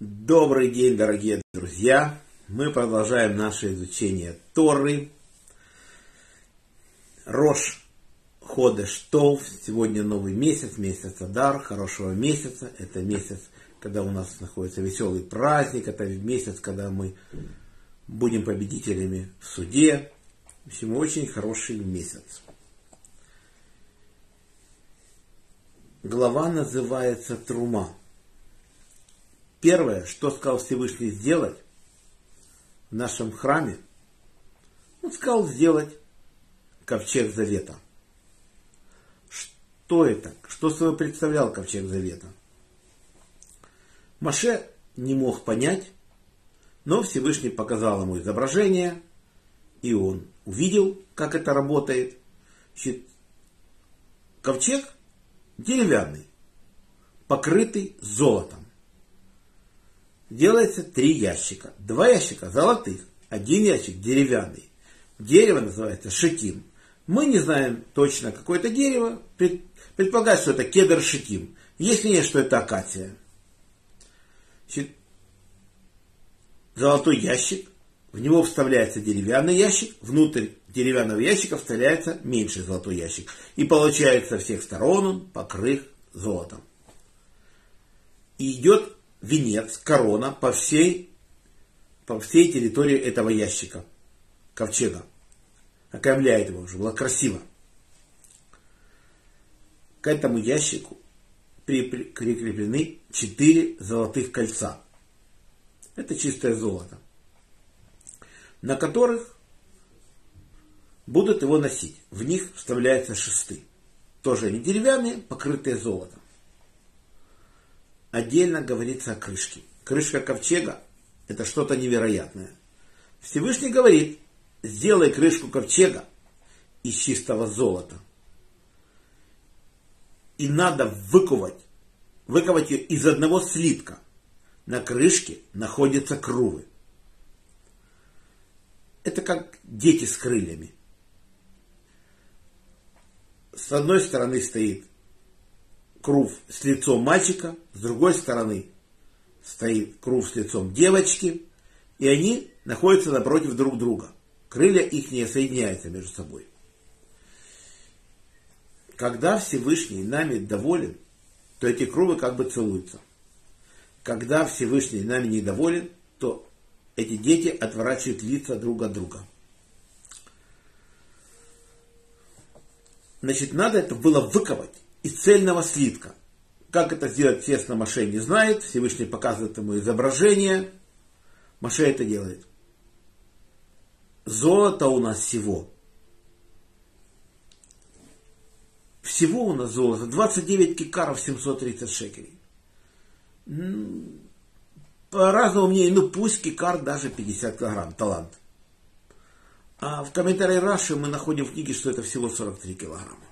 Добрый день, дорогие друзья! Мы продолжаем наше изучение Торы. Рош Ходеш Тов. Сегодня новый месяц, месяц Адар, хорошего месяца. Это месяц, когда у нас находится веселый праздник. Это месяц, когда мы будем победителями в суде. В общем, очень хороший месяц. Глава называется Трума. Первое, что сказал Всевышний сделать в нашем храме, он сказал сделать ковчег завета. Что это? Что собой представлял ковчег завета? Маше не мог понять, но Всевышний показал ему изображение, и он увидел, как это работает. Значит, ковчег деревянный, покрытый золотом делается три ящика. Два ящика золотых, один ящик деревянный. Дерево называется шитим. Мы не знаем точно, какое это дерево. Предполагаю, что это кедр шитим. Если нет, что это акация. Золотой ящик, в него вставляется деревянный ящик, внутрь деревянного ящика вставляется меньший золотой ящик. И получается со всех сторон он покрыт золотом. И идет венец, корона по всей, по всей территории этого ящика, ковчега. Окаймляет его уже, было красиво. К этому ящику прикреплены четыре золотых кольца. Это чистое золото. На которых будут его носить. В них вставляются шесты. Тоже они деревянные, покрытые золотом отдельно говорится о крышке. Крышка ковчега – это что-то невероятное. Всевышний говорит, сделай крышку ковчега из чистого золота. И надо выковать, выковать ее из одного слитка. На крышке находятся крувы. Это как дети с крыльями. С одной стороны стоит крув с лицом мальчика, с другой стороны стоит крув с лицом девочки, и они находятся напротив друг друга. Крылья их не соединяются между собой. Когда Всевышний нами доволен, то эти крувы как бы целуются. Когда Всевышний нами недоволен, то эти дети отворачивают лица друг от друга. Значит, надо это было выковать из цельного слитка. Как это сделать, естественно, Маше не знает. Всевышний показывает ему изображение. Маше это делает. Золото у нас всего. Всего у нас золото 29 кикаров 730 шекелей. По разному мнению, ну пусть кикар даже 50 килограмм, талант. А в комментарии Раши мы находим в книге, что это всего 43 килограмма.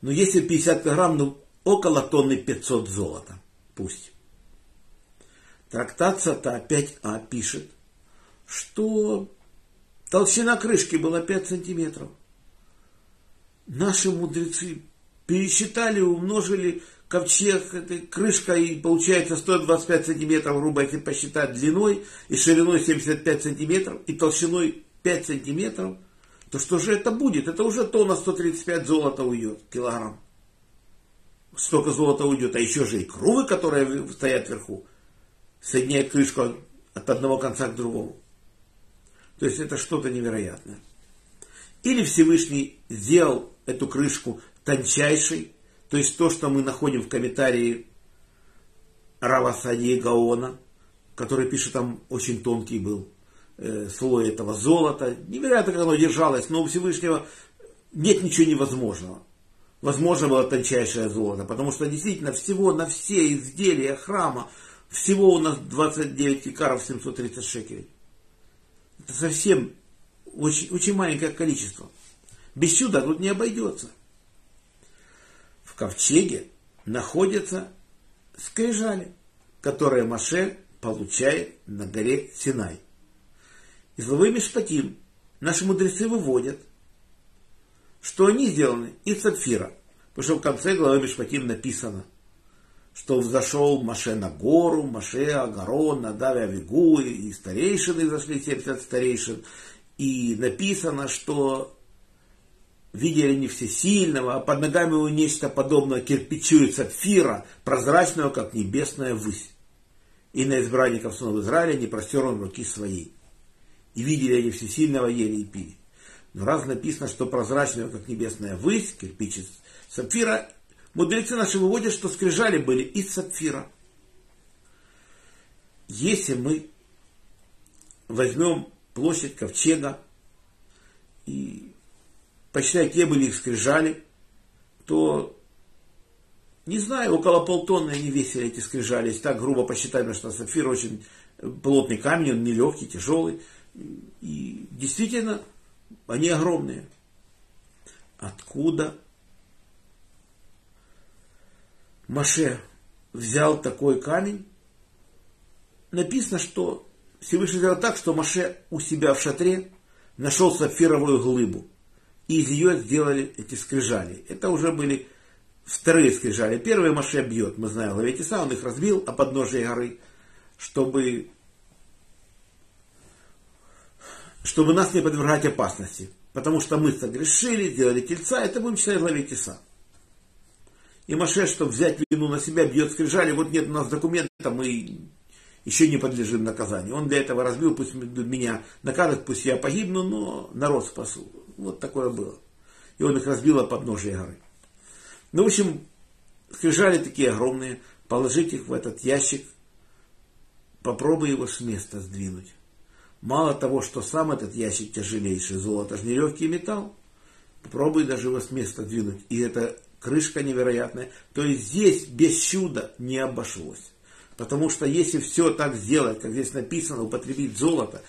Но если 50 грамм, ну около тонны 500 золота. Пусть. Трактация-то опять А пишет, что толщина крышки была 5 сантиметров. Наши мудрецы пересчитали, умножили ковчег этой крышкой, и получается 125 сантиметров, грубо если посчитать длиной, и шириной 75 сантиметров, и толщиной 5 сантиметров – то что же это будет? Это уже тонна 135 золота уйдет, килограмм. Столько золота уйдет, а еще же и крувы, которые стоят вверху, соединяют крышку от одного конца к другому. То есть это что-то невероятное. Или Всевышний сделал эту крышку тончайшей, то есть то, что мы находим в комментарии Рава Садии Гаона, который пишет там очень тонкий был э, слой этого золота. Невероятно, как оно держалось, но у Всевышнего нет ничего невозможного. Возможно было тончайшее золото, потому что действительно всего на все изделия храма, всего у нас 29 кикаров 730 шекелей. Это совсем очень, очень маленькое количество. Без чуда тут не обойдется. В ковчеге находятся скрижали, которые Маше получает на горе Синай. Из главы Мишпатим наши мудрецы выводят, что они сделаны из сапфира. Потому что в конце главы Мишпатим написано, что взошел Маше на гору, Маше, Агарон, Надав и Авигу, и старейшины зашли, 70 старейшин. И написано, что видели не всесильного, а под ногами у нечто подобное кирпичу и сапфира, прозрачного, как небесная высь. И на избранников сынов Израиля не простер он руки своей. И видели они всесильного, ели и пили. Но раз написано, что прозрачного, как небесная высь, кирпич из сапфира, мудрецы наши выводят, что скрижали были из сапфира. Если мы возьмем площадь ковчега и посчитать, где были их скрижали, то, не знаю, около полтонны они весили эти скрижали. Если так грубо посчитать, потому что сапфир очень плотный камень, он нелегкий, тяжелый. И действительно, они огромные. Откуда Маше взял такой камень? Написано, что Всевышний сделал так, что Маше у себя в шатре нашел сапфировую глыбу. И из нее сделали эти скрижали. Это уже были вторые скрижали. Первый Маше бьет, мы знаем, Лаветиса, он их разбил о подножии горы, чтобы чтобы нас не подвергать опасности. Потому что мы согрешили, сделали тельца, это будем считать главе теса. И Маше, чтобы взять вину на себя, бьет скрижали, вот нет у нас документа, мы еще не подлежим наказанию. Он для этого разбил, пусть меня накажет, пусть я погибну, но народ спасу. Вот такое было. И он их разбил от подножия горы. Ну, в общем, скрижали такие огромные, положить их в этот ящик, попробуй его с места сдвинуть. Мало того, что сам этот ящик тяжелейший, золото же не легкий металл, попробуй даже его с места двинуть. И эта крышка невероятная. То есть здесь без чуда не обошлось. Потому что если все так сделать, как здесь написано, употребить золото,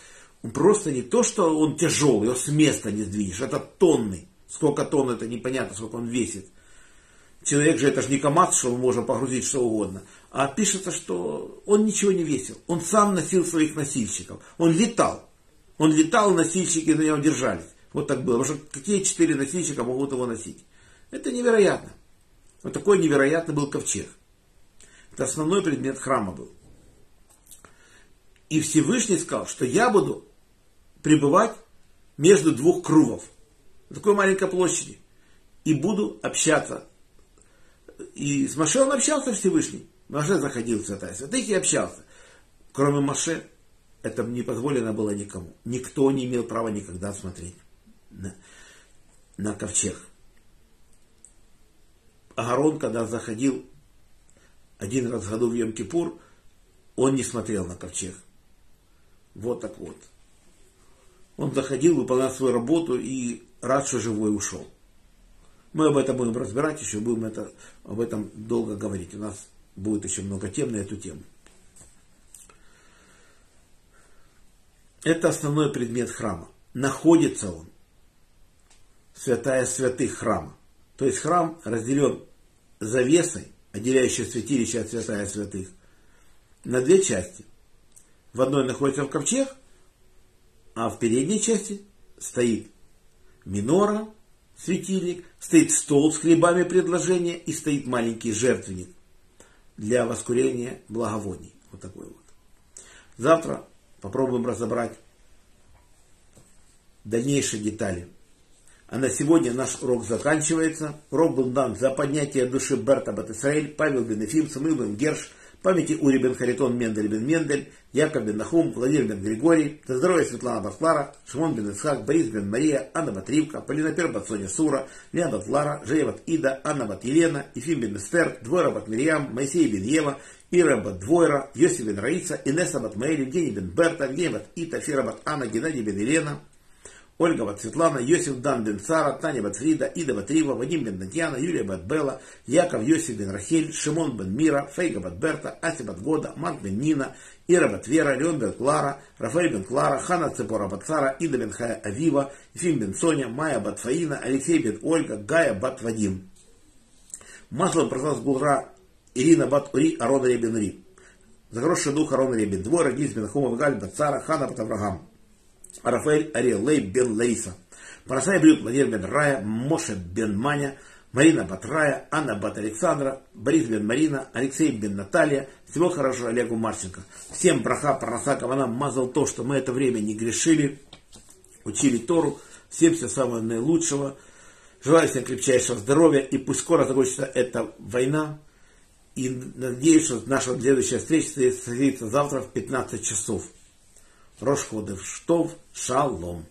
он просто не то, что он тяжелый, его с места не сдвинешь, это тонны. Сколько тонн, это непонятно, сколько он весит. Человек же это же не КАМАЗ, что мы можем погрузить что угодно. А пишется, что он ничего не весил. Он сам носил своих носильщиков. Он летал. Он летал, носильщики на нем держались. Вот так было. Потому что какие четыре носильщика могут его носить? Это невероятно. Вот такой невероятный был ковчег. Это основной предмет храма был. И Всевышний сказал, что я буду пребывать между двух кругов. В такой маленькой площади. И буду общаться и с Маше он общался Всевышний. Маше заходил в святая святых и общался. Кроме Маше, это не позволено было никому. Никто не имел права никогда смотреть на, на ковчег. Агарон, когда заходил один раз в году в Йом-Кипур, он не смотрел на ковчег. Вот так вот. Он заходил, выполнял свою работу и рад, что живой ушел. Мы об этом будем разбирать еще, будем это, об этом долго говорить. У нас будет еще много тем на эту тему. Это основной предмет храма. Находится он, святая святых храма. То есть храм разделен завесой, отделяющей святилище от святая святых, на две части. В одной находится в ковчег, а в передней части стоит минора, светильник, стоит стол с хлебами предложения и стоит маленький жертвенник для воскурения благовоний. Вот такой вот. Завтра попробуем разобрать дальнейшие детали. А на сегодня наш урок заканчивается. Урок был дан за поднятие души Берта Батисраэль, Павел Бенефим, Самуил Герш, памяти Ури бен Харитон Мендель бен Мендель, Яков бен Нахум, Владимир бен Григорий, за здоровье Светлана Батклара, Шимон бен Исхак, Борис бен Мария, Анна Батривка, Полинопер бат Соня Сура, Леон бат Лара, Жея бат Ида, Анна бат Елена, Ефим бен Эстер, Двойра бат Мирьям, Моисей бен Ева, Ира бат Двойра, Йосиф бен Раиса, Инесса бат Маэль, Евгений бен Берта, Евгений бат Ита, Фира бат Анна, Геннадий бен Елена, Ольга Бат Светлана, Йосиф Дан бен Сара, Таня Бат Фрида, Ида Бат Рива, Вадим бен Татьяна, Юлия Бат Белла, Яков Йосиф бен Рахель, Шимон бен Мира, Фейга Бат Берта, Ася Бат Года, Марк бен Нина, Ира Бат Вера, Леон бен Клара, Рафаэль бен Клара, Хана Цепора Бат Сара, Ида бен Хая Авива, Ефим бен Соня, Майя Бат Фаина, Алексей бен Ольга, Гая Бат Вадим. Маслом прослал Гулра Ирина Бат Ури, Арона Ребен Ри. За хороший дух Арона Ребен. Двое родились бен Хумов Галь Бат Сара, Хана Бат Авраам. Рафаэль Ариэлей бен Лейса. Парасай Брют Владимир бен Рая, Моше бен Маня, Марина Батрая, Анна Бат Александра, Борис Бен Марина, Алексей Бен Наталья. Всего хорошего Олегу Марченко. Всем браха, парнаса, нам мазал то, что мы это время не грешили, учили Тору. Всем всего самого наилучшего. Желаю всем крепчайшего здоровья. И пусть скоро закончится эта война. И надеюсь, что наша следующая встреча состоится завтра в 15 часов. Рошходов Штов, Шалом.